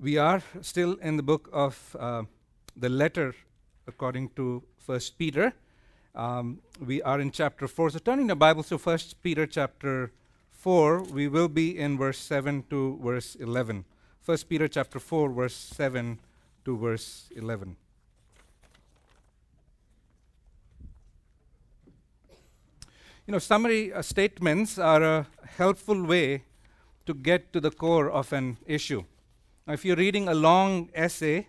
We are still in the book of uh, the letter according to First Peter. Um, we are in chapter 4. So turning the Bible to First Peter chapter 4, we will be in verse 7 to verse 11. First Peter chapter 4, verse 7 to verse 11. You know, summary uh, statements are a helpful way to get to the core of an issue. Now, if you're reading a long essay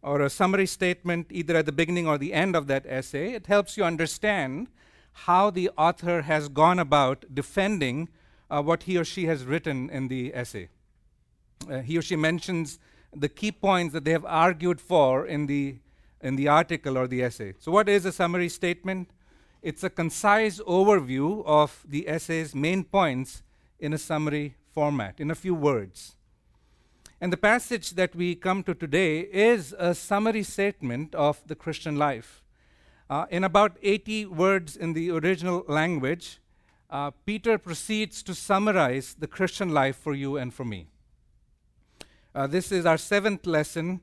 or a summary statement, either at the beginning or the end of that essay, it helps you understand how the author has gone about defending uh, what he or she has written in the essay. Uh, he or she mentions the key points that they have argued for in the, in the article or the essay. So, what is a summary statement? It's a concise overview of the essay's main points in a summary format, in a few words. And the passage that we come to today is a summary statement of the Christian life. Uh, in about 80 words in the original language, uh, Peter proceeds to summarize the Christian life for you and for me. Uh, this is our seventh lesson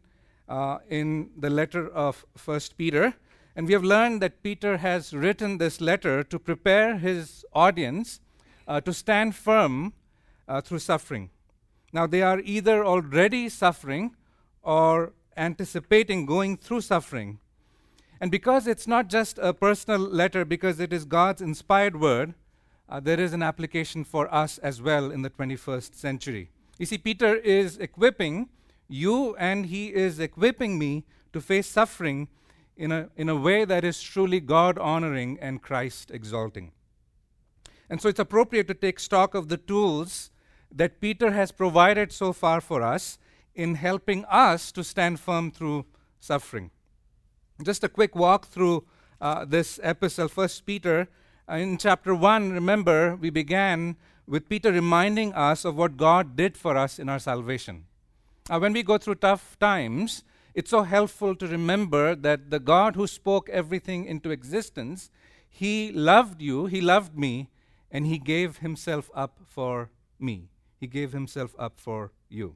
uh, in the letter of First Peter. And we have learned that Peter has written this letter to prepare his audience uh, to stand firm uh, through suffering. Now, they are either already suffering or anticipating going through suffering. And because it's not just a personal letter, because it is God's inspired word, uh, there is an application for us as well in the 21st century. You see, Peter is equipping you and he is equipping me to face suffering in a, in a way that is truly God honoring and Christ exalting. And so it's appropriate to take stock of the tools that Peter has provided so far for us in helping us to stand firm through suffering. Just a quick walk through uh, this epistle, First Peter. Uh, in chapter 1, remember, we began with Peter reminding us of what God did for us in our salvation. Uh, when we go through tough times, it's so helpful to remember that the God who spoke everything into existence, He loved you, He loved me, and He gave Himself up for me. He gave Himself up for you.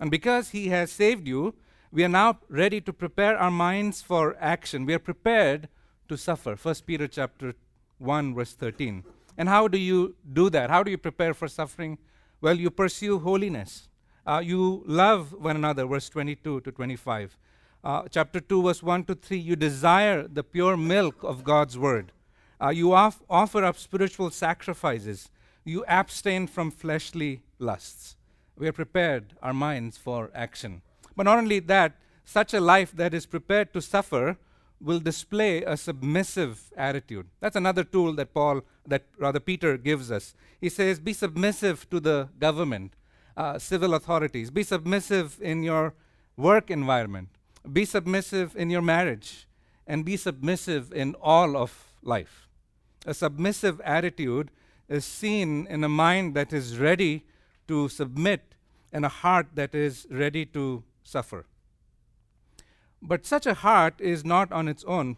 And because He has saved you, we are now ready to prepare our minds for action. We are prepared to suffer. 1 Peter chapter 1 verse 13. And how do you do that? How do you prepare for suffering? Well, you pursue holiness. Uh, you love one another, verse 22 to 25. Uh, chapter 2, verse 1 to 3, you desire the pure milk of God's word. Uh, you off- offer up spiritual sacrifices. You abstain from fleshly lusts. We are prepared, our minds, for action. But not only that, such a life that is prepared to suffer will display a submissive attitude. That's another tool that Paul, that rather Peter gives us. He says, Be submissive to the government uh, civil authorities. Be submissive in your work environment. Be submissive in your marriage. And be submissive in all of life. A submissive attitude is seen in a mind that is ready to submit and a heart that is ready to suffer. But such a heart is not on its own.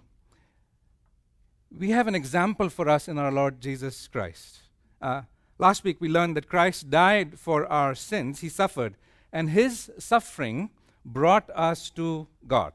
We have an example for us in our Lord Jesus Christ. Uh, Last week we learned that Christ died for our sins, he suffered, and his suffering brought us to God.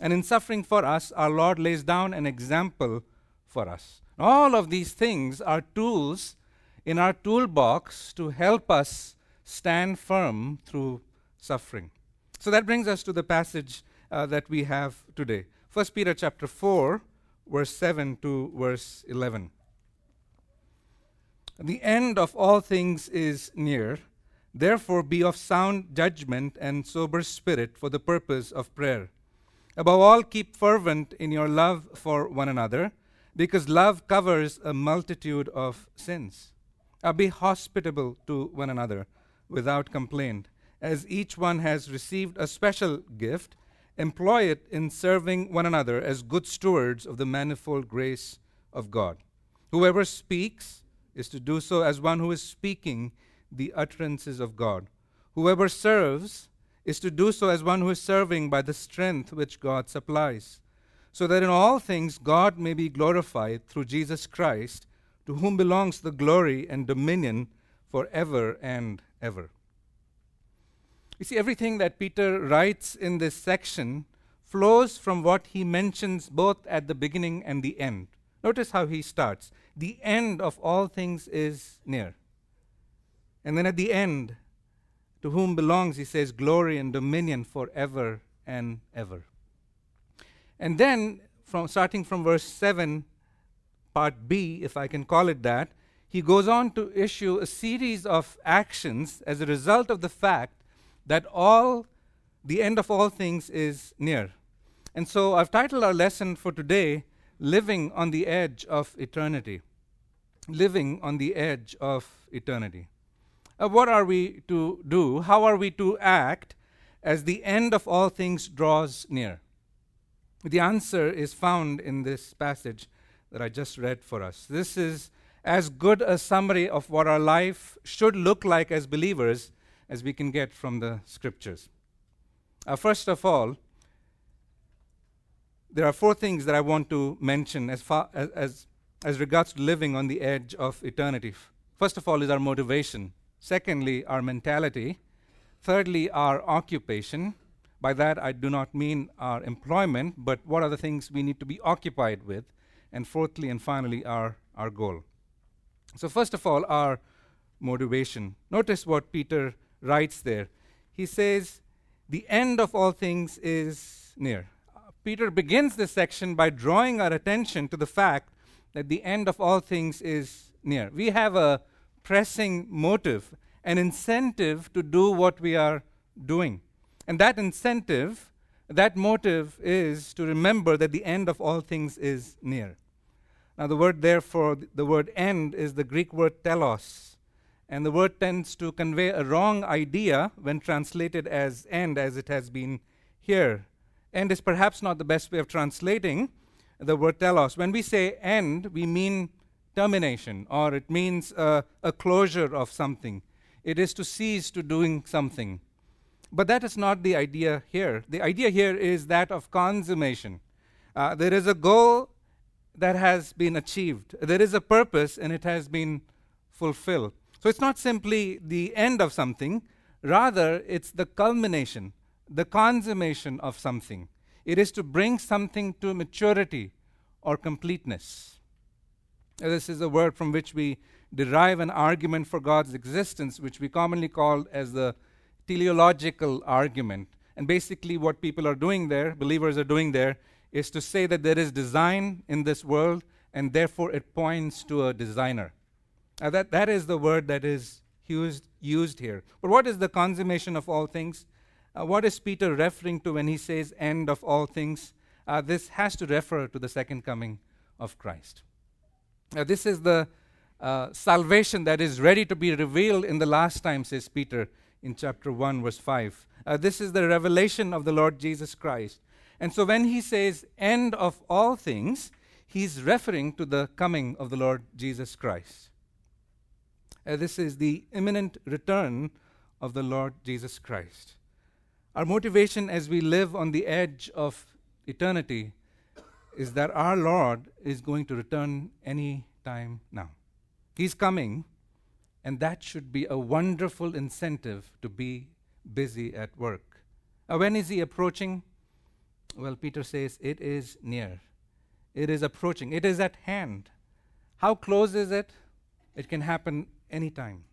And in suffering for us, our Lord lays down an example for us. All of these things are tools in our toolbox to help us stand firm through suffering. So that brings us to the passage uh, that we have today. 1 Peter chapter 4 verse 7 to verse 11. The end of all things is near. Therefore, be of sound judgment and sober spirit for the purpose of prayer. Above all, keep fervent in your love for one another, because love covers a multitude of sins. Uh, be hospitable to one another without complaint. As each one has received a special gift, employ it in serving one another as good stewards of the manifold grace of God. Whoever speaks, is to do so as one who is speaking the utterances of God. Whoever serves is to do so as one who is serving by the strength which God supplies, so that in all things God may be glorified through Jesus Christ, to whom belongs the glory and dominion forever and ever. You see, everything that Peter writes in this section flows from what he mentions both at the beginning and the end. Notice how he starts. The end of all things is near. And then at the end, to whom belongs, he says, glory and dominion forever and ever. And then, from starting from verse 7, part B, if I can call it that, he goes on to issue a series of actions as a result of the fact that all the end of all things is near. And so I've titled our lesson for today Living on the Edge of Eternity. Living on the Edge of Eternity. Uh, what are we to do? How are we to act as the end of all things draws near? The answer is found in this passage that I just read for us. This is as good a summary of what our life should look like as believers as we can get from the scriptures. Uh, first of all, there are four things that I want to mention as, far as, as, as regards to living on the edge of eternity. First of all, is our motivation. Secondly, our mentality. Thirdly, our occupation. By that, I do not mean our employment, but what are the things we need to be occupied with. And fourthly and finally, our, our goal. So, first of all, our motivation. Notice what Peter writes there. He says, The end of all things is near. Peter begins this section by drawing our attention to the fact that the end of all things is near. We have a pressing motive, an incentive to do what we are doing. And that incentive, that motive is to remember that the end of all things is near. Now, the word therefore, the word end is the Greek word telos. And the word tends to convey a wrong idea when translated as end, as it has been here. End is perhaps not the best way of translating the word telos. When we say end, we mean termination, or it means uh, a closure of something. It is to cease to doing something. But that is not the idea here. The idea here is that of consummation. Uh, there is a goal that has been achieved, there is a purpose, and it has been fulfilled. So it's not simply the end of something, rather, it's the culmination, the consummation of something. It is to bring something to maturity or completeness. This is a word from which we derive an argument for God's existence, which we commonly call as the teleological argument. And basically, what people are doing there, believers are doing there, is to say that there is design in this world, and therefore it points to a designer. Now that, that is the word that is used, used here. But what is the consummation of all things? Uh, what is Peter referring to when he says end of all things? Uh, this has to refer to the second coming of Christ. Now, this is the uh, salvation that is ready to be revealed in the last time, says Peter in chapter 1, verse 5. Uh, this is the revelation of the Lord Jesus Christ. And so when he says end of all things, he's referring to the coming of the Lord Jesus Christ. Uh, this is the imminent return of the Lord Jesus Christ. Our motivation as we live on the edge of eternity is that our Lord is going to return any time now. He's coming, and that should be a wonderful incentive to be busy at work. Uh, when is he approaching? Well, Peter says it is near. It is approaching. It is at hand. How close is it? It can happen anytime.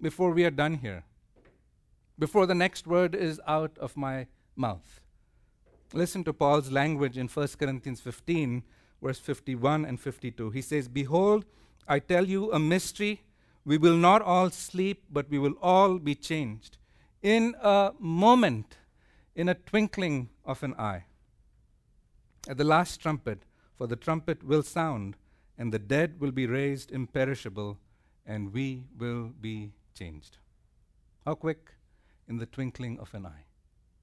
Before we are done here. Before the next word is out of my mouth. Listen to Paul's language in 1 Corinthians 15, verse 51 and 52. He says, Behold, I tell you a mystery. We will not all sleep, but we will all be changed. In a moment, in a twinkling of an eye. At the last trumpet, for the trumpet will sound, and the dead will be raised imperishable, and we will be changed. How quick? In the twinkling of an eye.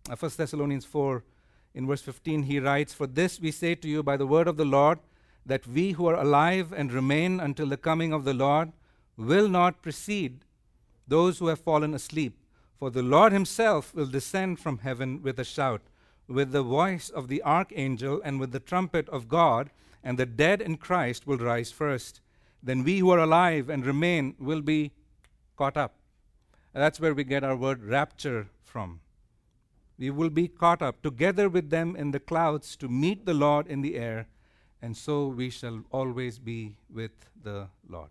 Uh, 1 Thessalonians 4 in verse 15, he writes, For this we say to you by the word of the Lord, that we who are alive and remain until the coming of the Lord will not precede those who have fallen asleep. For the Lord himself will descend from heaven with a shout, with the voice of the archangel, and with the trumpet of God, and the dead in Christ will rise first. Then we who are alive and remain will be caught up. That's where we get our word rapture from. We will be caught up together with them in the clouds to meet the Lord in the air, and so we shall always be with the Lord.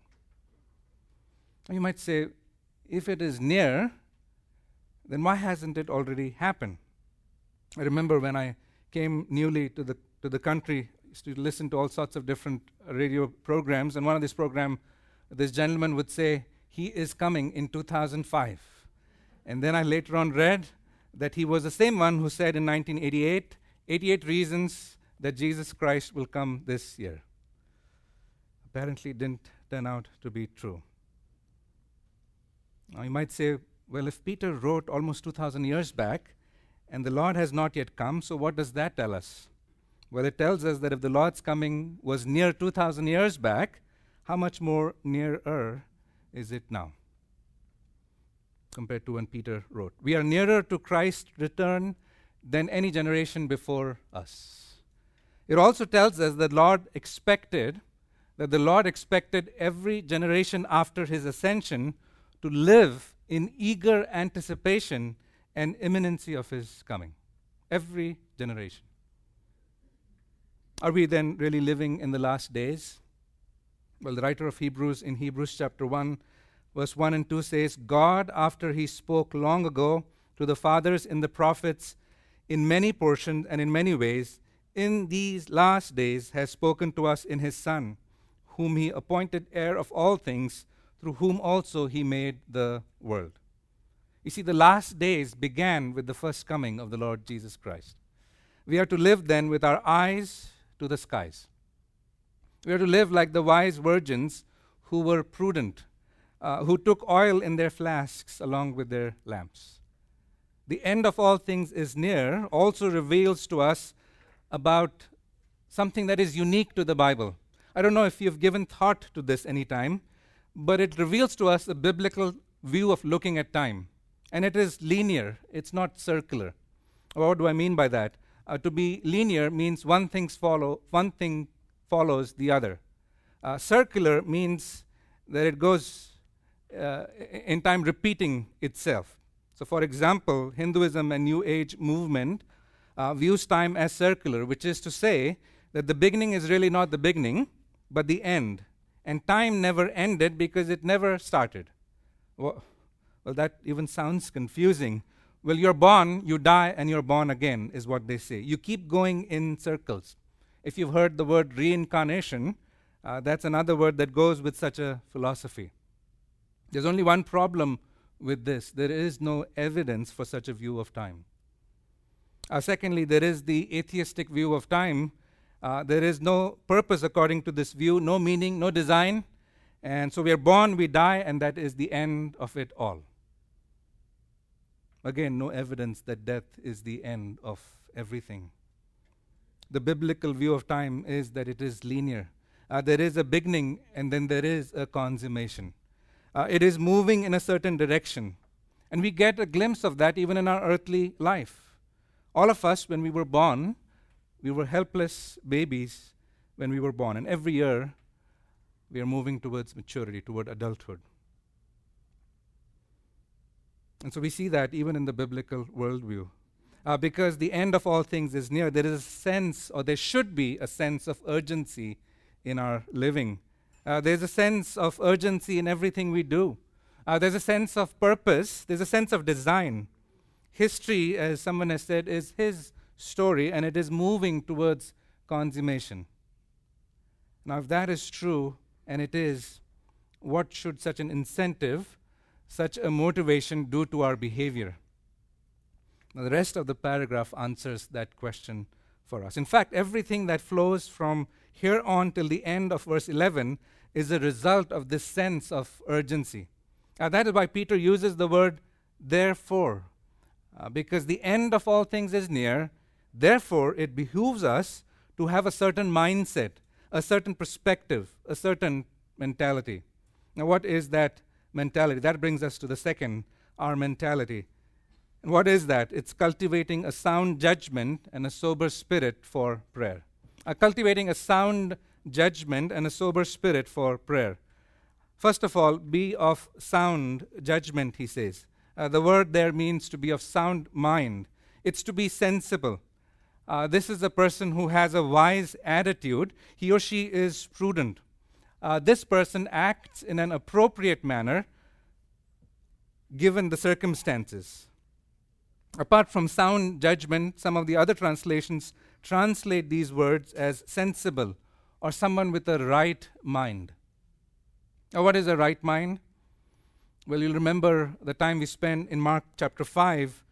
You might say, if it is near, then why hasn't it already happened? I remember when I came newly to the, to the country, to listen to all sorts of different radio programs, and one of these programs, this gentleman would say, He is coming in 2005. And then I later on read that he was the same one who said in 1988, 88 reasons that Jesus Christ will come this year. Apparently, it didn't turn out to be true. Now, you might say, well, if Peter wrote almost 2,000 years back and the Lord has not yet come, so what does that tell us? Well, it tells us that if the Lord's coming was near 2,000 years back, how much more nearer is it now compared to when Peter wrote? We are nearer to Christ's return than any generation before us. It also tells us that Lord expected that the Lord expected every generation after his ascension to live in eager anticipation and imminency of his coming. Every generation. Are we then really living in the last days? Well, the writer of Hebrews in Hebrews chapter 1, verse 1 and 2 says, God, after he spoke long ago to the fathers in the prophets in many portions and in many ways, in these last days has spoken to us in his Son, whom he appointed heir of all things through whom also he made the world. You see, the last days began with the first coming of the Lord Jesus Christ. We are to live then with our eyes to the skies. We are to live like the wise virgins who were prudent, uh, who took oil in their flasks along with their lamps. The end of all things is near also reveals to us about something that is unique to the Bible. I don't know if you've given thought to this any time, but it reveals to us a biblical view of looking at time. And it is linear, it's not circular. What do I mean by that? Uh, to be linear means one, things follow, one thing follows the other. Uh, circular means that it goes uh, in time repeating itself. So, for example, Hinduism and New Age movement uh, views time as circular, which is to say that the beginning is really not the beginning, but the end and time never ended because it never started. Well, well, that even sounds confusing. Well, you're born, you die, and you're born again, is what they say. You keep going in circles. If you've heard the word reincarnation, uh, that's another word that goes with such a philosophy. There's only one problem with this there is no evidence for such a view of time. Uh, secondly, there is the atheistic view of time uh, there is no purpose according to this view, no meaning, no design. And so we are born, we die, and that is the end of it all. Again, no evidence that death is the end of everything. The biblical view of time is that it is linear. Uh, there is a beginning and then there is a consummation. Uh, it is moving in a certain direction. And we get a glimpse of that even in our earthly life. All of us, when we were born, we were helpless babies when we were born, and every year we are moving towards maturity, toward adulthood. And so we see that even in the biblical worldview. Uh, because the end of all things is near, there is a sense, or there should be a sense of urgency in our living. Uh, there's a sense of urgency in everything we do. Uh, there's a sense of purpose, there's a sense of design. History, as someone has said, is His story and it is moving towards consummation. Now, if that is true, and it is, what should such an incentive, such a motivation do to our behavior? Now, the rest of the paragraph answers that question for us. In fact, everything that flows from here on till the end of verse 11 is a result of this sense of urgency. Now, that is why Peter uses the word therefore, uh, because the end of all things is near, Therefore, it behooves us to have a certain mindset, a certain perspective, a certain mentality. Now, what is that mentality? That brings us to the second, our mentality. And what is that? It's cultivating a sound judgment and a sober spirit for prayer. Uh, cultivating a sound judgment and a sober spirit for prayer. First of all, be of sound judgment, he says. Uh, the word there means to be of sound mind, it's to be sensible. Uh, this is a person who has a wise attitude. He or she is prudent. Uh, this person acts in an appropriate manner given the circumstances. Apart from sound judgment, some of the other translations translate these words as sensible or someone with a right mind. Now, what is a right mind? Well, you'll remember the time we spent in Mark chapter 5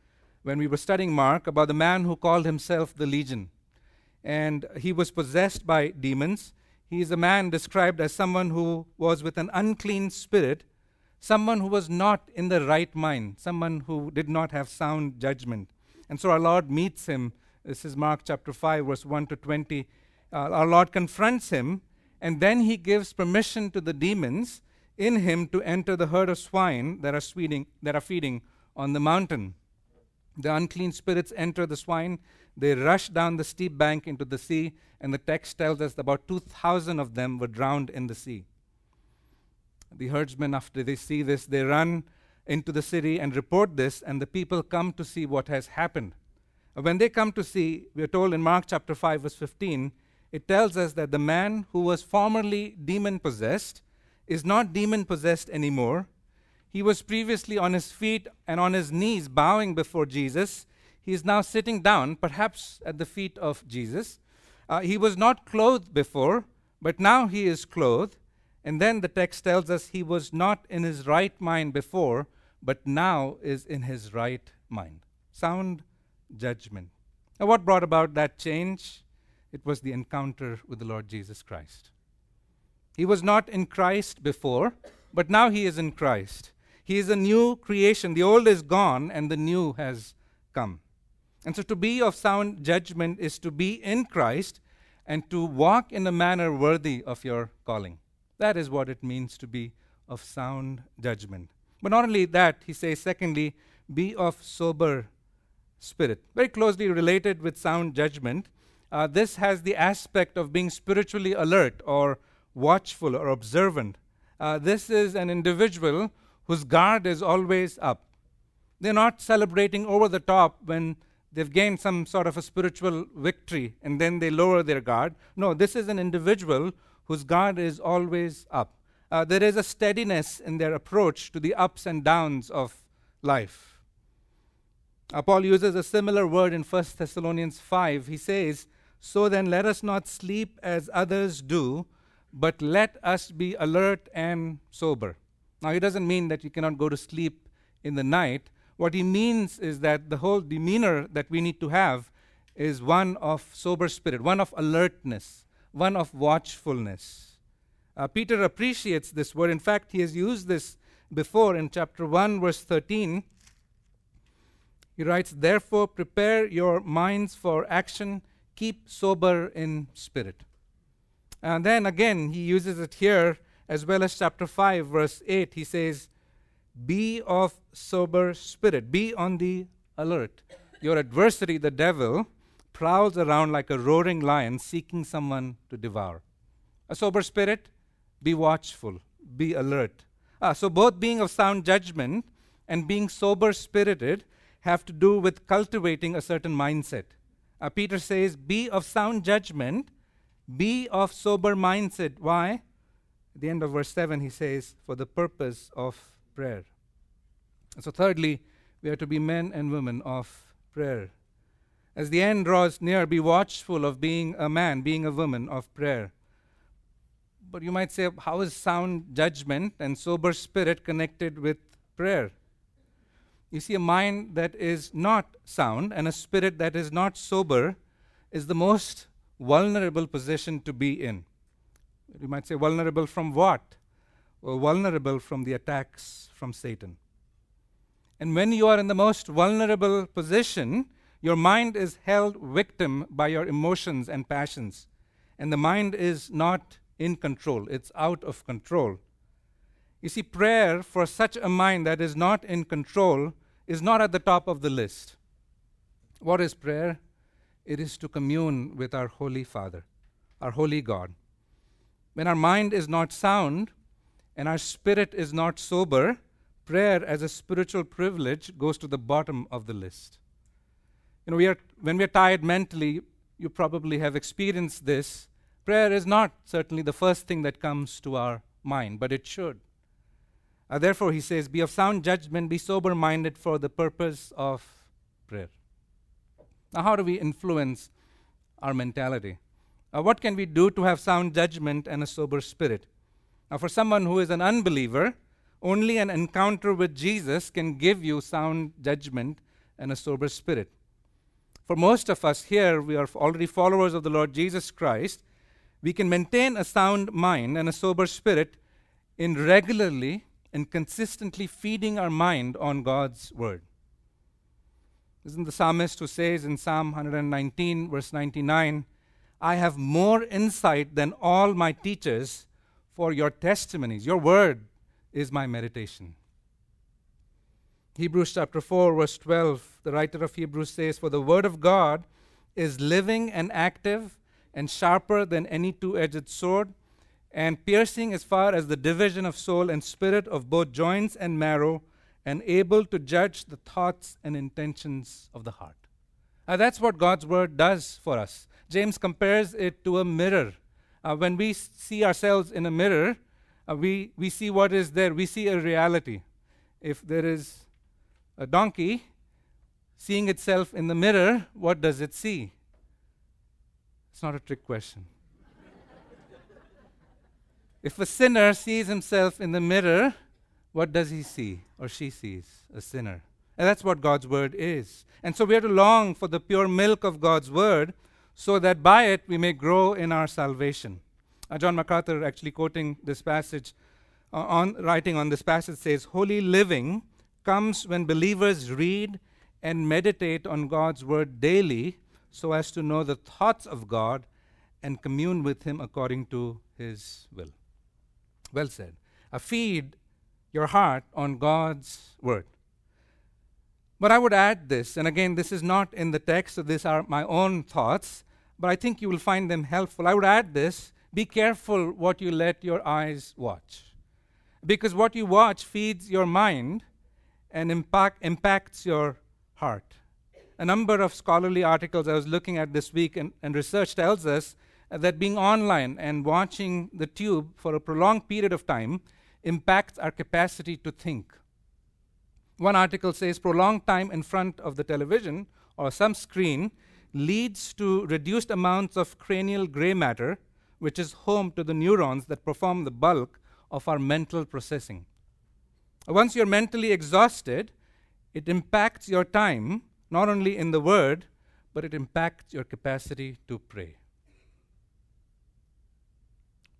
when we were studying Mark about the man who called himself the Legion. And he was possessed by demons. He is a man described as someone who was with an unclean spirit, someone who was not in the right mind, someone who did not have sound judgment. And so our Lord meets him. This is Mark chapter 5, verse 1 to 20. Uh, our Lord confronts him, and then he gives permission to the demons in him to enter the herd of swine that are, feeding, that are feeding on the mountain. The unclean spirits enter the swine. They rush down the steep bank into the sea, and the text tells us about 2,000 of them were drowned in the sea. The herdsmen, after they see this, they run into the city and report this, and the people come to see what has happened. When they come to see, we are told in Mark chapter 5, verse 15, it tells us that the man who was formerly demon possessed is not demon possessed anymore. He was previously on his feet and on his knees bowing before Jesus. He is now sitting down, perhaps at the feet of Jesus. Uh, he was not clothed before, but now he is clothed. And then the text tells us he was not in his right mind before, but now is in his right mind. Sound judgment. Now, what brought about that change? It was the encounter with the Lord Jesus Christ. He was not in Christ before, but now he is in Christ. He is a new creation. The old is gone and the new has come. And so to be of sound judgment is to be in Christ and to walk in a manner worthy of your calling. That is what it means to be of sound judgment. But not only that, he says, secondly, be of sober spirit. Very closely related with sound judgment. Uh, this has the aspect of being spiritually alert or watchful or observant. Uh, this is an individual whose guard is always up. They're not celebrating over the top when they've gained some sort of a spiritual victory and then they lower their guard. No, this is an individual whose guard is always up. Uh, there is a steadiness in their approach to the ups and downs of life. Uh, Paul uses a similar word in 1 Thessalonians 5. He says, So then let us not sleep as others do but let us be alert and sober. Now, he doesn't mean that you cannot go to sleep in the night. What he means is that the whole demeanor that we need to have is one of sober spirit, one of alertness, one of watchfulness. Uh, Peter appreciates this word. In fact, he has used this before in chapter 1, verse 13. He writes, Therefore, prepare your minds for action, keep sober in spirit. And then again, he uses it here as well as chapter 5, verse 8. He says, Be of sober spirit, be on the alert. Your adversary, the devil, prowls around like a roaring lion seeking someone to devour. A sober spirit, be watchful, be alert. Ah, so both being of sound judgment and being sober spirited have to do with cultivating a certain mindset. Uh, Peter says, Be of sound judgment be of sober mindset. Why? At the end of verse 7, he says, for the purpose of prayer. So, thirdly, we are to be men and women of prayer. As the end draws near, be watchful of being a man, being a woman of prayer. But you might say, how is sound judgment and sober spirit connected with prayer? You see, a mind that is not sound and a spirit that is not sober is the most vulnerable position to be in. You might say, vulnerable from what? Well, vulnerable from the attacks from Satan. And when you are in the most vulnerable position, your mind is held victim by your emotions and passions. And the mind is not in control, it's out of control. You see, prayer for such a mind that is not in control is not at the top of the list. What is prayer? it is to commune with our Holy Father, our Holy God. When our mind is not sound and our spirit is not sober, prayer as a spiritual privilege goes to the bottom of the list. You know, we are, when we are tired mentally, you probably have experienced this. Prayer is not certainly the first thing that comes to our mind, but it should. Uh, therefore, he says, Be of sound judgment, be sober minded for the purpose of prayer. Now, how do we influence our mentality? Uh, what can we do to have sound judgment and a sober spirit? Now, for someone who is an unbeliever, only an encounter with Jesus can give you sound judgment and a sober spirit. For most of us here, we are already followers of the Lord Jesus Christ. We can maintain a sound mind and a sober spirit in regularly and consistently feeding our mind on God's word. Isn't the psalmist who says in Psalm 119, verse 99, I have more insight than all my teachers for your testimonies. Your word is my meditation. Hebrews chapter 4, verse 12, the writer of Hebrews says, For the word of God is living and active and sharper than any two edged sword and piercing as far as the division of soul and spirit of both joints and marrow, and able to judge the thoughts and intentions of the heart. Uh, that's what God's word does for us. James compares it to a mirror. Uh, when we see ourselves in a mirror, uh, we, we see what is there. We see a reality. If there is a donkey seeing itself in the mirror, what does it see? It's not a trick question. If a sinner sees himself in the mirror, what does he see or she sees? A sinner. And that's what God's word is. And so we have to long for the pure milk of God's word so that by it we may grow in our salvation. Uh, John MacArthur, actually quoting this passage, uh, on writing on this passage, says, Holy living comes when believers read and meditate on God's word daily so as to know the thoughts of God and commune with Him according to His will. Well said. Uh, feed your heart on God's word. But I would add this, and again, this is not in the text, so these are my own thoughts, but I think you will find them helpful. I would add this be careful what you let your eyes watch. Because what you watch feeds your mind and impact, impacts your heart. A number of scholarly articles I was looking at this week and, and research tells us that being online and watching the tube for a prolonged period of time impacts our capacity to think. One article says prolonged time in front of the television or some screen leads to reduced amounts of cranial gray matter, which is home to the neurons that perform the bulk of our mental processing. Once you're mentally exhausted, it impacts your time, not only in the Word, but it impacts your capacity to pray.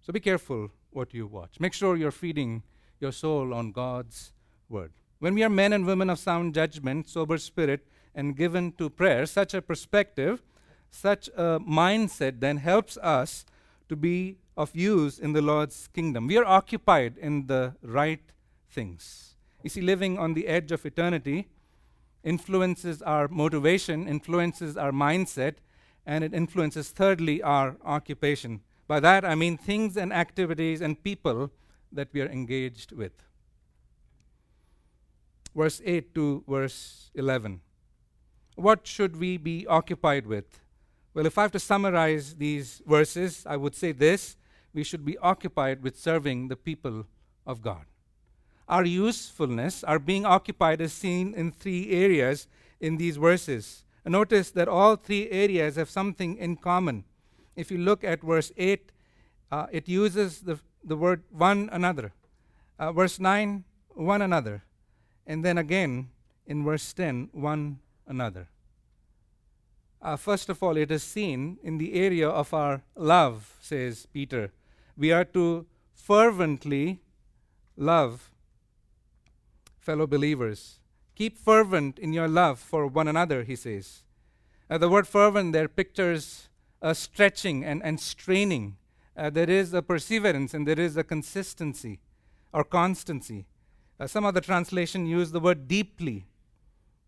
So be careful what you watch. Make sure you're feeding your soul on God's word. When we are men and women of sound judgment, sober spirit, and given to prayer, such a perspective, such a mindset then helps us to be of use in the Lord's kingdom. We are occupied in the right things. You see, living on the edge of eternity influences our motivation, influences our mindset, and it influences, thirdly, our occupation. By that, I mean things and activities and people that we are engaged with. Verse 8 to verse 11. What should we be occupied with? Well, if I have to summarize these verses, I would say this we should be occupied with serving the people of God. Our usefulness, our being occupied, is seen in three areas in these verses. Notice that all three areas have something in common if you look at verse 8, uh, it uses the, the word one another. Uh, verse 9, one another. And then again in verse 10, one another. Uh, first of all, it is seen in the area of our love, says Peter. We are to fervently love fellow believers. Keep fervent in your love for one another, he says. Uh, the word fervent there pictures a stretching and, and straining. Uh, there is a perseverance and there is a consistency or constancy. Uh, some other translation use the word deeply.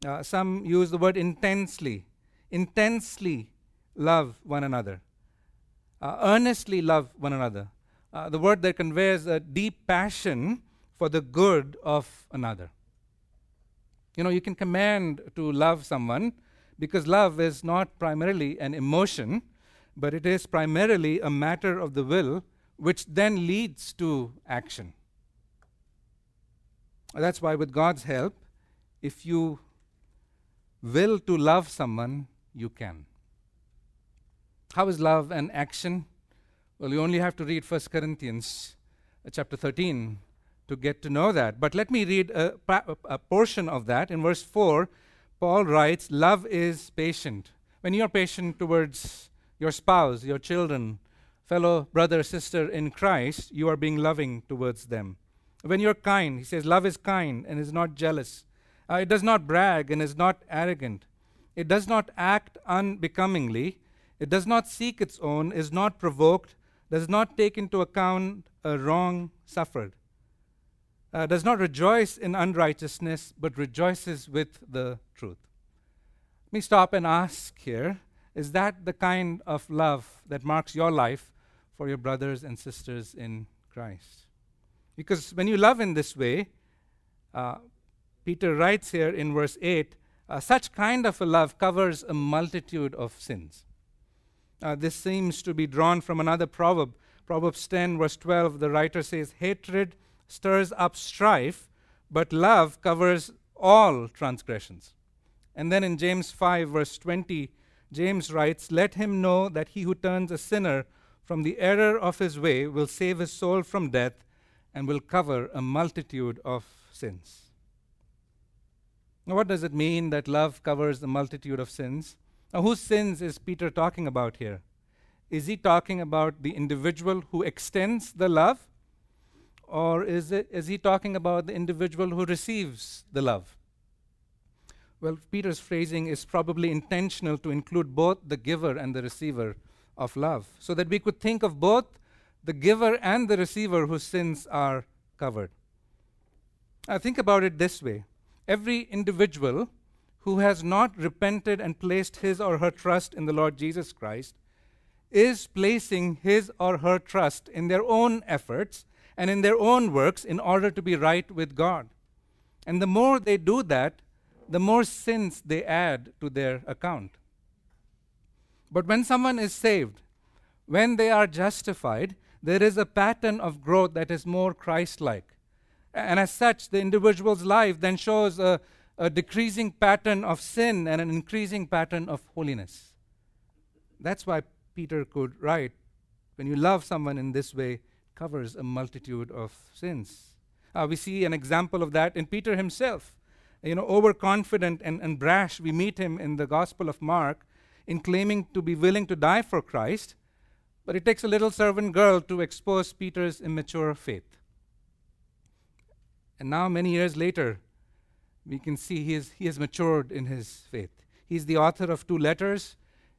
Uh, some use the word intensely. Intensely love one another. Uh, earnestly love one another. Uh, the word that conveys a deep passion for the good of another. You know, you can command to love someone because love is not primarily an emotion, but it is primarily a matter of the will, which then leads to action. That's why, with God's help, if you will to love someone, you can. How is love an action? Well, you only have to read 1 Corinthians uh, chapter 13 to get to know that. But let me read a, a portion of that. In verse 4, Paul writes, Love is patient. When you're patient towards your spouse, your children, fellow brother, sister in Christ, you are being loving towards them. When you're kind, he says, love is kind and is not jealous. Uh, it does not brag and is not arrogant. It does not act unbecomingly. It does not seek its own, is not provoked, does not take into account a wrong suffered, uh, does not rejoice in unrighteousness, but rejoices with the truth. Let me stop and ask here is that the kind of love that marks your life for your brothers and sisters in Christ? Because when you love in this way, uh, Peter writes here in verse 8 uh, such kind of a love covers a multitude of sins. Uh, this seems to be drawn from another proverb. Proverbs 10, verse 12, the writer says, Hatred stirs up strife, but love covers all transgressions. And then in James 5, verse 20, James writes, Let him know that he who turns a sinner from the error of his way will save his soul from death and will cover a multitude of sins. Now, what does it mean that love covers a multitude of sins? Now, whose sins is Peter talking about here? Is he talking about the individual who extends the love? Or is, it, is he talking about the individual who receives the love? Well, Peter's phrasing is probably intentional to include both the giver and the receiver of love, so that we could think of both the giver and the receiver whose sins are covered. I think about it this way every individual who has not repented and placed his or her trust in the Lord Jesus Christ is placing his or her trust in their own efforts and in their own works in order to be right with God. And the more they do that, the more sins they add to their account. But when someone is saved, when they are justified, there is a pattern of growth that is more Christ like. And as such, the individual's life then shows a, a decreasing pattern of sin and an increasing pattern of holiness. That's why Peter could write, when you love someone in this way, covers a multitude of sins. Uh, we see an example of that in Peter himself. You know, overconfident and, and brash, we meet him in the Gospel of Mark in claiming to be willing to die for Christ, but it takes a little servant girl to expose Peter's immature faith. And now, many years later, we can see he, is, he has matured in his faith. He's the author of two letters,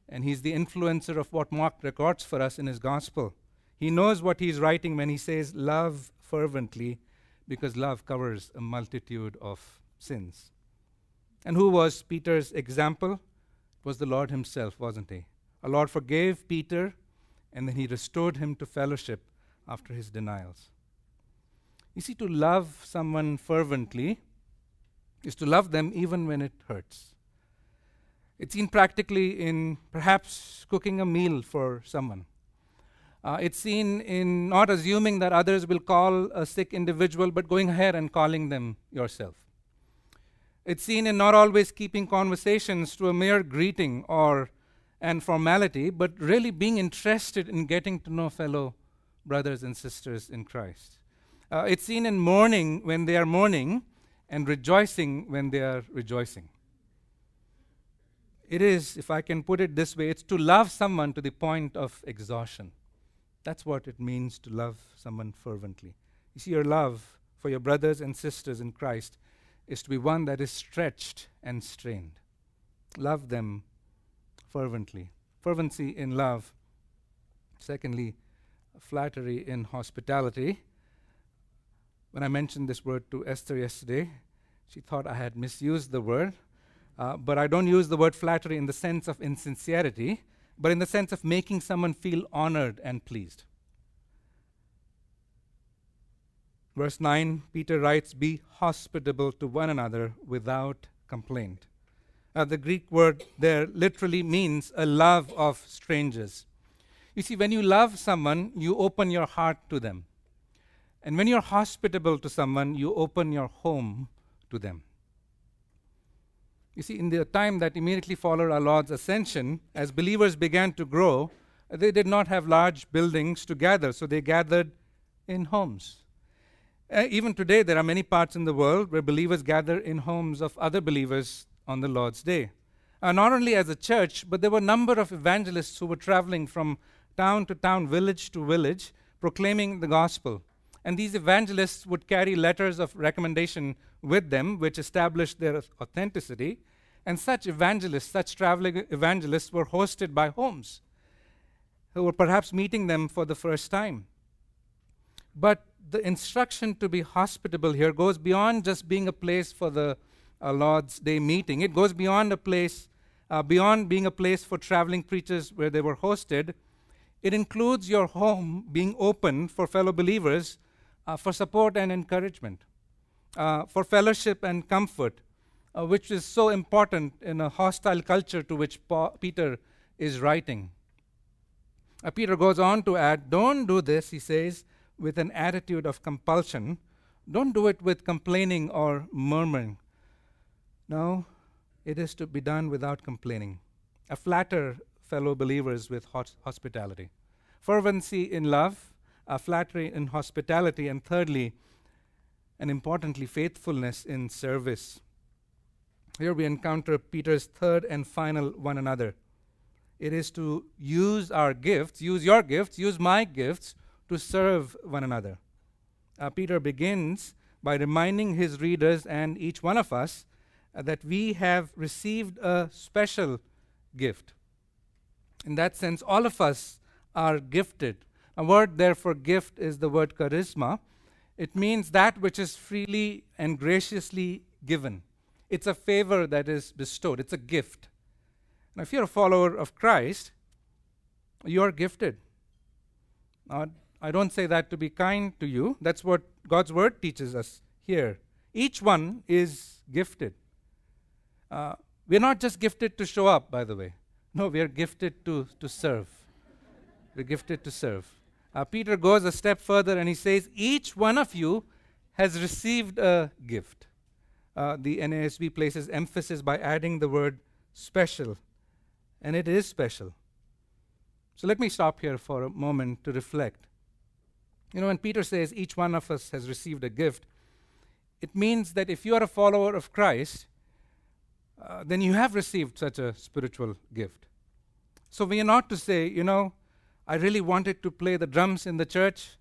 and he's the influencer of what Mark records for us in his gospel. He knows what he's writing when he says, Love fervently, because love covers a multitude of sins. And who was Peter's example? It was the Lord himself, wasn't he? Our Lord forgave Peter and then he restored him to fellowship after his denials. You see, to love someone fervently is to love them even when it hurts. It's seen practically in perhaps cooking a meal for someone. Uh, it's seen in not assuming that others will call a sick individual, but going ahead and calling them yourself. It's seen in not always keeping conversations to a mere greeting or and formality, but really being interested in getting to know fellow brothers and sisters in Christ. Uh, it's seen in mourning when they are mourning and rejoicing when they are rejoicing. It is, if I can put it this way, it's to love someone to the point of exhaustion. That's what it means to love someone fervently. You see, your love for your brothers and sisters in Christ is to be one that is stretched and strained. Love them fervently. Fervency in love. Secondly, flattery in hospitality. When I mentioned this word to Esther yesterday, she thought I had misused the word. Uh, but I don't use the word flattery in the sense of insincerity, but in the sense of making someone feel honored and pleased. Verse 9, Peter writes, Be hospitable to one another without complaint. Uh, the Greek word there literally means a love of strangers. You see, when you love someone, you open your heart to them. And when you're hospitable to someone, you open your home to them. You see, in the time that immediately followed our Lord's ascension, as believers began to grow, they did not have large buildings to gather, so they gathered in homes. Uh, even today, there are many parts in the world where believers gather in homes of other believers on the Lord's day. Uh, not only as a church, but there were a number of evangelists who were traveling from town to town, village to village, proclaiming the gospel. And these evangelists would carry letters of recommendation with them, which established their authenticity. And such evangelists, such traveling evangelists, were hosted by homes who were perhaps meeting them for the first time. But the instruction to be hospitable here goes beyond just being a place for the uh, Lord's Day meeting. It goes beyond a place, uh, beyond being a place for traveling preachers where they were hosted. It includes your home being open for fellow believers uh, for support and encouragement, uh, for fellowship and comfort, uh, which is so important in a hostile culture to which Peter is writing. Uh, Peter goes on to add, Don't do this, he says, with an attitude of compulsion. Don't do it with complaining or murmuring. No, it is to be done without complaining. A flatter fellow believers with hospitality. Fervency in love, a flattery in hospitality, and thirdly, and importantly, faithfulness in service. Here we encounter Peter's third and final one another. It is to use our gifts, use your gifts, use my gifts to serve one another. Uh, Peter begins by reminding his readers and each one of us Uh, that we have received a special gift. In that sense, all of us are gifted. A word there for gift is the word charisma. It means that which is freely and graciously given. It's a favor that is bestowed, it's a gift. Now, if you're a follower of Christ, you are gifted. Now, I don't say that to be kind to you. That's what God's word teaches us here. Each one is gifted. Uh, we're not just gifted to show up, by the way. No, we are gifted to, to serve. we're gifted to serve. Uh, Peter goes a step further and he says, Each one of you has received a gift. Uh, the NASB places emphasis by adding the word special, and it is special. So let me stop here for a moment to reflect. You know, when Peter says each one of us has received a gift, it means that if you are a follower of Christ, uh, then you have received such a spiritual gift. So we are not to say, you know, I really wanted to play the drums in the church,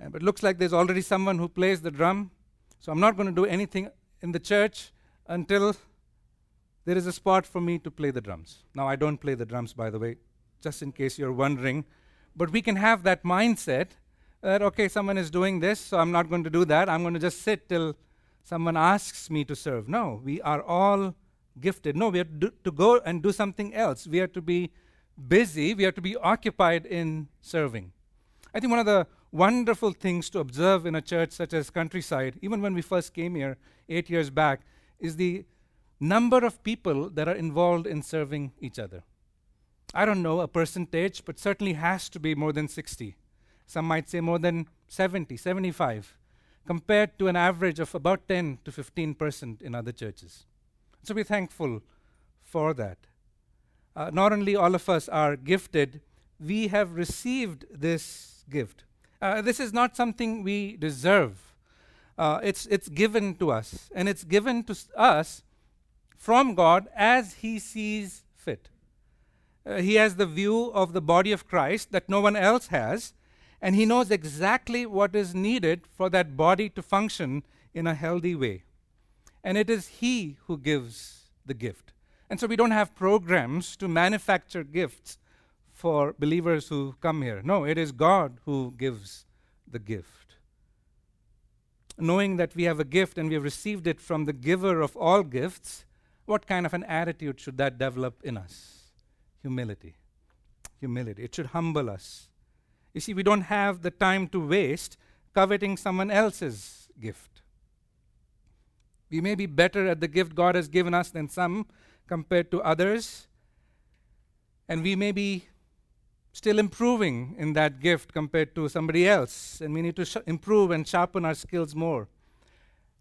uh, but looks like there's already someone who plays the drum, so I'm not going to do anything in the church until there is a spot for me to play the drums. Now, I don't play the drums, by the way, just in case you're wondering, but we can have that mindset that, okay, someone is doing this, so I'm not going to do that. I'm going to just sit till someone asks me to serve. No, we are all gifted. No, we are do, to go and do something else. We are to be busy, we are to be occupied in serving. I think one of the wonderful things to observe in a church such as Countryside, even when we first came here eight years back, is the number of people that are involved in serving each other. I don't know a percentage, but certainly has to be more than 60. Some might say more than 70, 75 compared to an average of about 10 to 15% in other churches. So we're thankful for that. Uh, not only all of us are gifted, we have received this gift. Uh, this is not something we deserve. Uh, it's, it's given to us, and it's given to us from God as He sees fit. Uh, he has the view of the body of Christ that no one else has, and he knows exactly what is needed for that body to function in a healthy way. And it is he who gives the gift. And so we don't have programs to manufacture gifts for believers who come here. No, it is God who gives the gift. Knowing that we have a gift and we have received it from the giver of all gifts, what kind of an attitude should that develop in us? Humility. Humility. It should humble us. You see, we don't have the time to waste coveting someone else's gift. We may be better at the gift God has given us than some compared to others, and we may be still improving in that gift compared to somebody else, and we need to sh- improve and sharpen our skills more.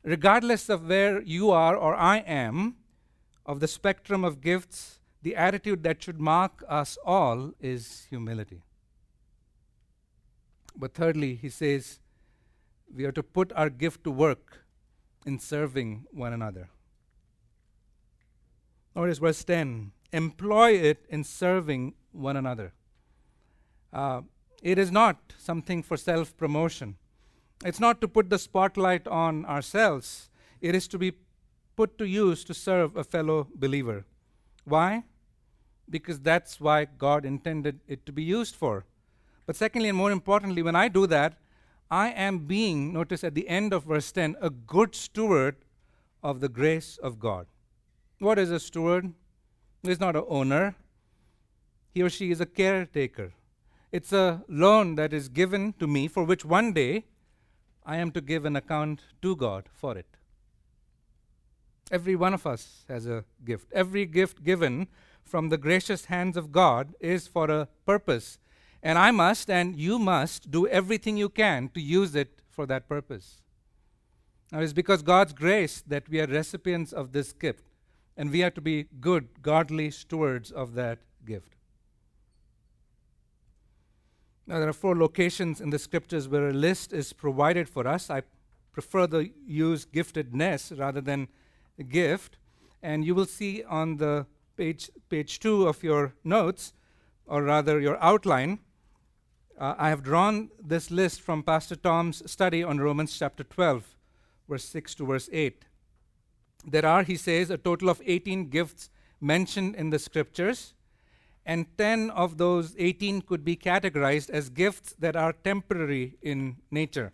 Regardless of where you are or I am, of the spectrum of gifts, the attitude that should mark us all is humility. But thirdly, he says, we are to put our gift to work in serving one another. Notice verse 10 employ it in serving one another. Uh, it is not something for self promotion. It's not to put the spotlight on ourselves. It is to be put to use to serve a fellow believer. Why? Because that's why God intended it to be used for. But secondly, and more importantly, when I do that, I am being, notice at the end of verse 10, a good steward of the grace of God. What is a steward? He's not an owner, he or she is a caretaker. It's a loan that is given to me for which one day I am to give an account to God for it. Every one of us has a gift. Every gift given from the gracious hands of God is for a purpose. And I must and you must do everything you can to use it for that purpose. Now, it's because God's grace that we are recipients of this gift, and we are to be good, godly stewards of that gift. Now, there are four locations in the scriptures where a list is provided for us. I prefer the use giftedness rather than gift. And you will see on the page, page two of your notes, or rather your outline, uh, I have drawn this list from Pastor Tom's study on Romans chapter 12, verse 6 to verse 8. There are, he says, a total of 18 gifts mentioned in the scriptures, and 10 of those 18 could be categorized as gifts that are temporary in nature.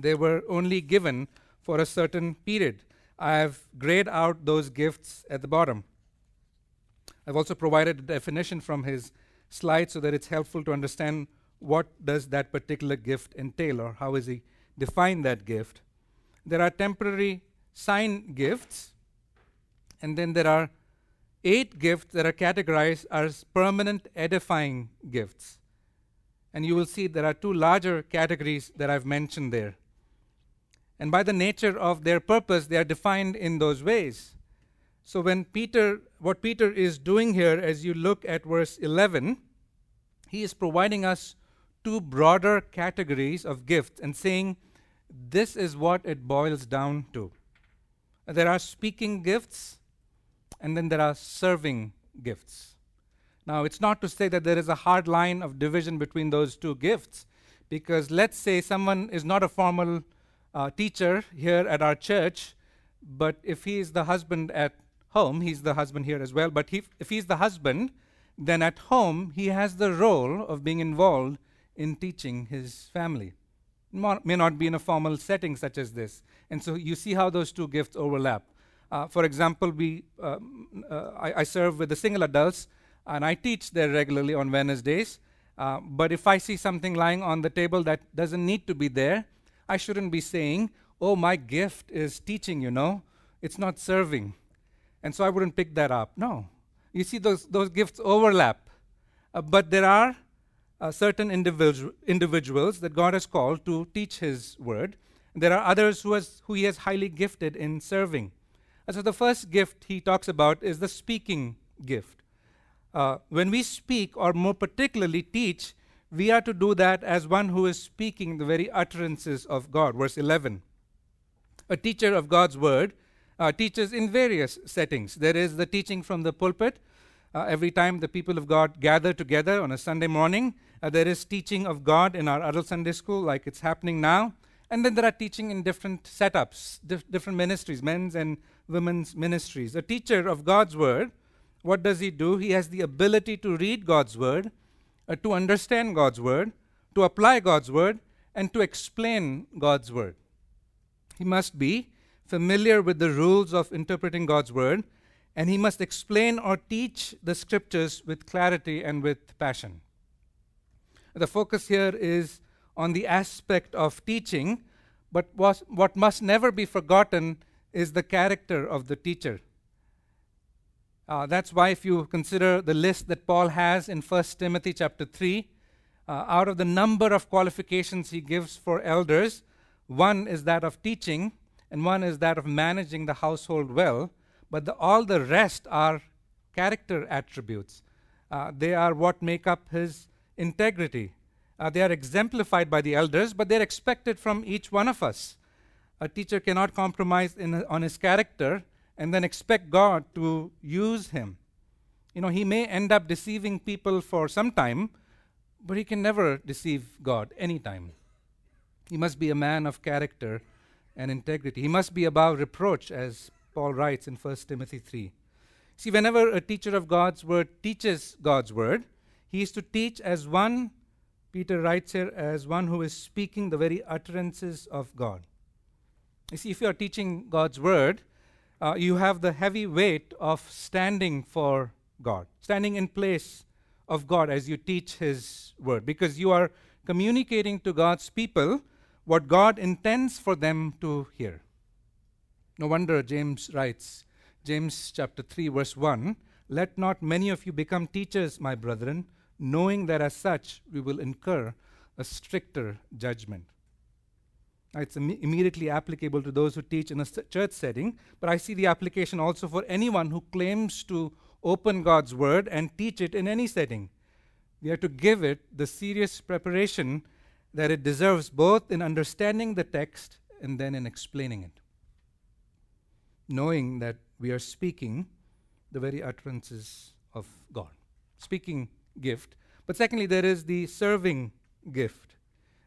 They were only given for a certain period. I have grayed out those gifts at the bottom. I've also provided a definition from his slide so that it's helpful to understand what does that particular gift entail or how is he define that gift. There are temporary sign gifts, and then there are eight gifts that are categorized as permanent edifying gifts. And you will see there are two larger categories that I've mentioned there. And by the nature of their purpose, they are defined in those ways. So when Peter, what Peter is doing here, as you look at verse 11, he is providing us two broader categories of gifts and saying this is what it boils down to. There are speaking gifts, and then there are serving gifts. Now, it's not to say that there is a hard line of division between those two gifts, because let's say someone is not a formal uh, teacher here at our church, but if he is the husband at home, he's the husband here as well, but he, if he's the husband, then at home he has the role of being involved in teaching his family. It may not be in a formal setting such as this. And so you see how those two gifts overlap. Uh, for example, we, um, uh, I, I, serve with the single adults, and I teach there regularly on Wednesdays. Uh, but if I see something lying on the table that doesn't need to be there, I shouldn't be saying, oh, my gift is teaching, you know. It's not serving. And so I wouldn't pick that up. No. You see, those, those gifts overlap. Uh, but there are uh, certain individu- individuals that God has called to teach His word. There are others who, has, who He has highly gifted in serving. And so the first gift He talks about is the speaking gift. Uh, when we speak, or more particularly teach, we are to do that as one who is speaking the very utterances of God. Verse 11. A teacher of God's word uh, teaches in various settings. There is the teaching from the pulpit. Uh, every time the people of God gather together on a Sunday morning, uh, there is teaching of God in our adult Sunday school, like it's happening now. And then there are teaching in different setups, dif- different ministries, men's and women's ministries. A teacher of God's word, what does he do? He has the ability to read God's word uh, to understand God's word, to apply God's word, and to explain God's word. He must be familiar with the rules of interpreting God's word, and he must explain or teach the scriptures with clarity and with passion. The focus here is on the aspect of teaching, but was, what must never be forgotten is the character of the teacher. Uh, that's why, if you consider the list that Paul has in 1 Timothy chapter 3, uh, out of the number of qualifications he gives for elders, one is that of teaching, and one is that of managing the household well, but the, all the rest are character attributes. Uh, they are what make up his integrity. Uh, they are exemplified by the elders, but they're expected from each one of us. A teacher cannot compromise in, on his character and then expect God to use him. You know, he may end up deceiving people for some time, but he can never deceive God anytime. He must be a man of character and integrity. He must be above reproach, as Paul writes in 1 Timothy 3. See, whenever a teacher of God's word teaches God's word, he is to teach as one, Peter writes here, as one who is speaking the very utterances of God. You see, if you are teaching God's word, uh, you have the heavy weight of standing for God, standing in place of God as you teach His word, because you are communicating to God's people what God intends for them to hear. No wonder James writes, James chapter 3, verse 1 Let not many of you become teachers, my brethren, knowing that as such we will incur a stricter judgment. Now, it's Im- immediately applicable to those who teach in a church setting, but I see the application also for anyone who claims to open God's word and teach it in any setting. We are to give it the serious preparation that it deserves both in understanding the text and then in explaining it. Knowing that we are speaking the very utterances of God. Speaking gift. But secondly, there is the serving gift.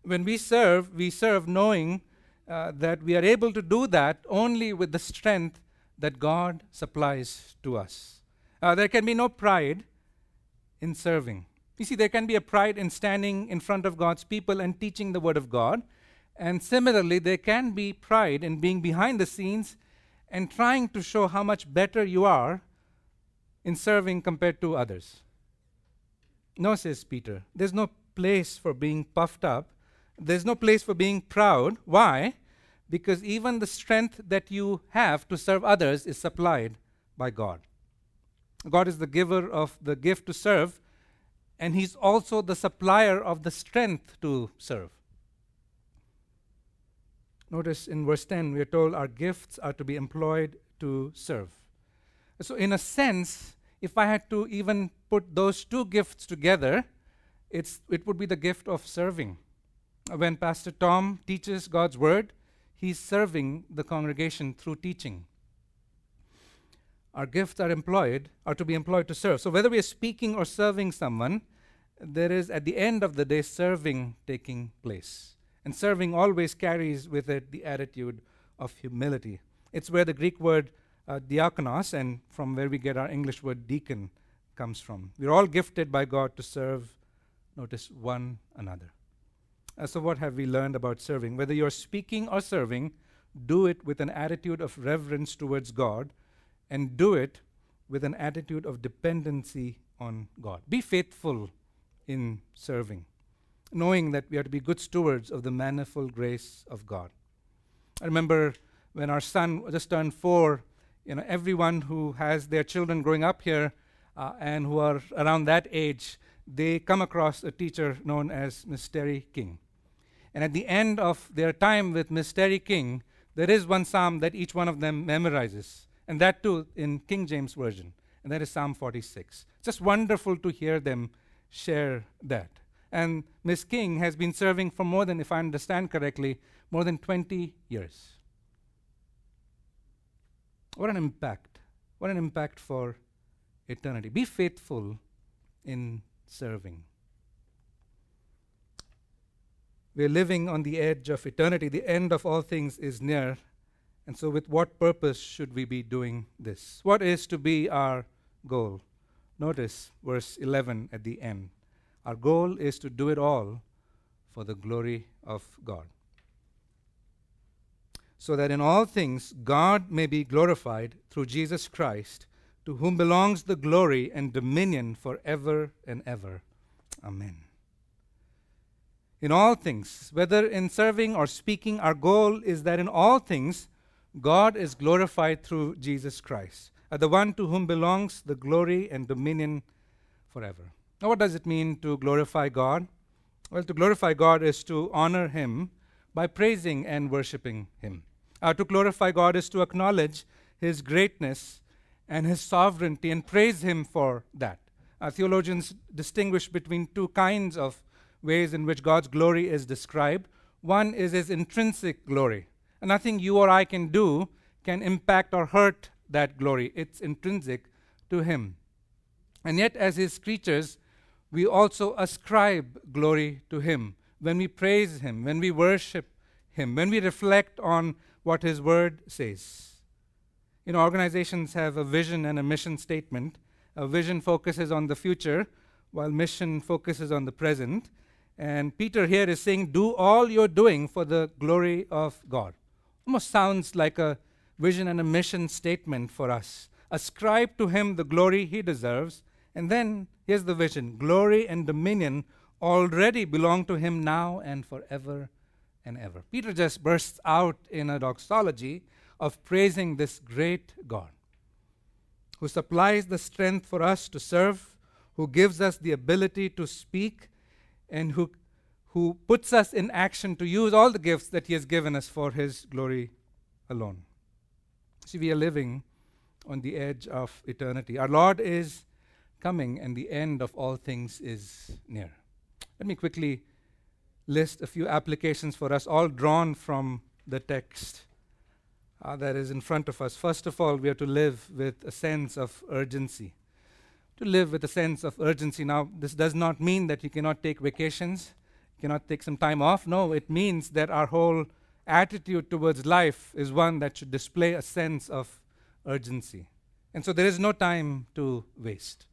When we serve, we serve knowing uh, that we are able to do that only with the strength that God supplies to us. Uh, there can be no pride in serving. You see, there can be a pride in standing in front of God's people and teaching the Word of God. And similarly, there can be pride in being behind the scenes and trying to show how much better you are in serving compared to others. No, says Peter, there's no place for being puffed up. There's no place for being proud. Why? Because even the strength that you have to serve others is supplied by God. God is the giver of the gift to serve, and He's also the supplier of the strength to serve. Notice in verse 10, we are told our gifts are to be employed to serve. So, in a sense, if I had to even put those two gifts together, it's, it would be the gift of serving. When Pastor Tom teaches God's word, he's serving the congregation through teaching. Our gifts are employed, are to be employed to serve. So whether we are speaking or serving someone, there is at the end of the day serving taking place. And serving always carries with it the attitude of humility. It's where the Greek word uh, diakonos, and from where we get our English word deacon, comes from. We're all gifted by God to serve, notice, one another. Uh, so, what have we learned about serving? Whether you're speaking or serving, do it with an attitude of reverence towards God and do it with an attitude of dependency on God. Be faithful in serving, knowing that we are to be good stewards of the manifold grace of God. I remember when our son just turned four, you know, everyone who has their children growing up here uh, and who are around that age, they come across a teacher known as Miss Terry King. And at the end of their time with Miss Terry King, there is one psalm that each one of them memorizes, and that too in King James Version, and that is Psalm 46. Just wonderful to hear them share that. And Miss King has been serving for more than, if I understand correctly, more than 20 years. What an impact! What an impact for eternity. Be faithful in serving. We're living on the edge of eternity. The end of all things is near. And so, with what purpose should we be doing this? What is to be our goal? Notice verse 11 at the end. Our goal is to do it all for the glory of God. So that in all things God may be glorified through Jesus Christ, to whom belongs the glory and dominion forever and ever. Amen. in all things, whether in serving or speaking, our goal is that in all things God is glorified through Jesus Christ, uh, the one to whom belongs the glory and dominion forever. Now, what does it mean to glorify God? Well, to glorify God is to honor Him by praising and worshiping Him. Uh, to glorify God is to acknowledge His greatness and His sovereignty and praise Him for that. Uh, theologians distinguish between two kinds of ways in which God's glory is described. One is His intrinsic glory. Nothing you or I can do can impact or hurt that glory, it's intrinsic to Him. And yet, as His creatures, we also ascribe glory to Him when we praise Him, when we worship Him, when we reflect on what His Word says. You know, organizations have a vision and a mission statement. A vision focuses on the future, while mission focuses on the present. And Peter here is saying, Do all you're doing for the glory of God. Almost sounds like a vision and a mission statement for us. Ascribe to Him the glory He deserves. And then here's the vision glory and dominion already belong to Him now and forever and ever. Peter just bursts out in a doxology of praising this great God who supplies the strength for us to serve, who gives us the ability to speak, and who, who puts us in action to use all the gifts that He has given us for His glory alone. See, we are living on the edge of eternity. Our Lord is coming, and the end of all things is near. Let me quickly list a few applications for us, all drawn from the text uh, that is in front of us. First of all, we are to live with a sense of urgency. To live with a sense of urgency. Now, this does not mean that you cannot take vacations, cannot take some time off. No, it means that our whole attitude towards life is one that should display a sense of urgency. And so there is no time to waste.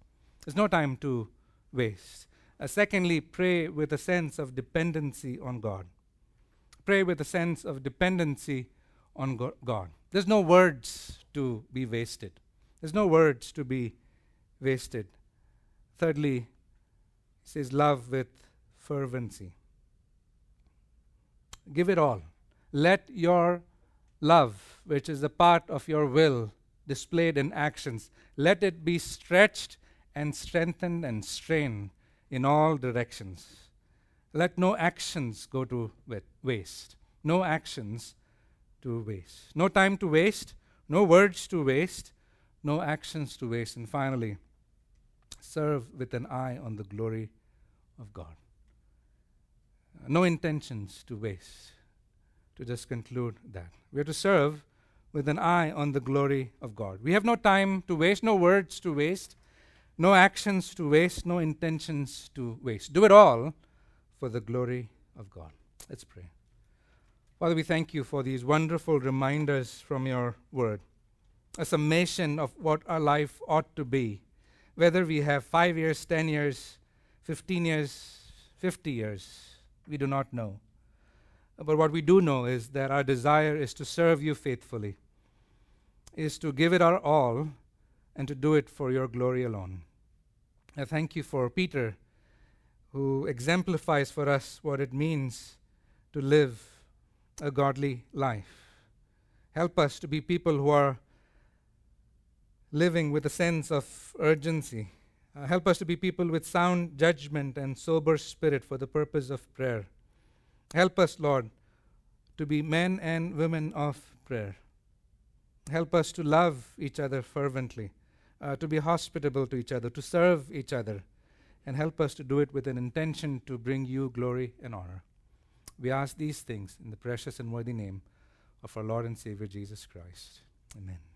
There's no time to waste. Uh, secondly, pray with a sense of dependency on God. Pray with a sense of dependency on go- God. There's no words to be wasted. There's no words to be wasted. Thirdly, he says, love with fervency. Give it all. Let your love, which is a part of your will, displayed in actions, let it be stretched and strengthened and strained in all directions. Let no actions go to waste. No actions to waste. No time to waste. No words to waste. No actions to waste. And finally, serve with an eye on the glory of God. No intentions to waste. To just conclude that. We are to serve with an eye on the glory of God. We have no time to waste, no words to waste, no actions to waste, no intentions to waste. Do it all for the glory of God. Let's pray. Father, we thank you for these wonderful reminders from your word, a summation of what our life ought to be, whether we have five years, ten years, 15 years, 50 years, we do not know. But what we do know is that our desire is to serve you faithfully, is to give it our all, and to do it for your glory alone. I thank you for Peter, who exemplifies for us what it means to live a godly life. Help us to be people who are living with a sense of urgency. Uh, help us to be people with sound judgment and sober spirit for the purpose of prayer. Help us, Lord, to be men and women of prayer. Help us to love each other fervently uh, to be hospitable to each other, to serve each other, and help us to do it with an intention to bring you glory and honor. We ask these things in the precious and worthy name of our Lord and Savior Jesus Christ. Amen.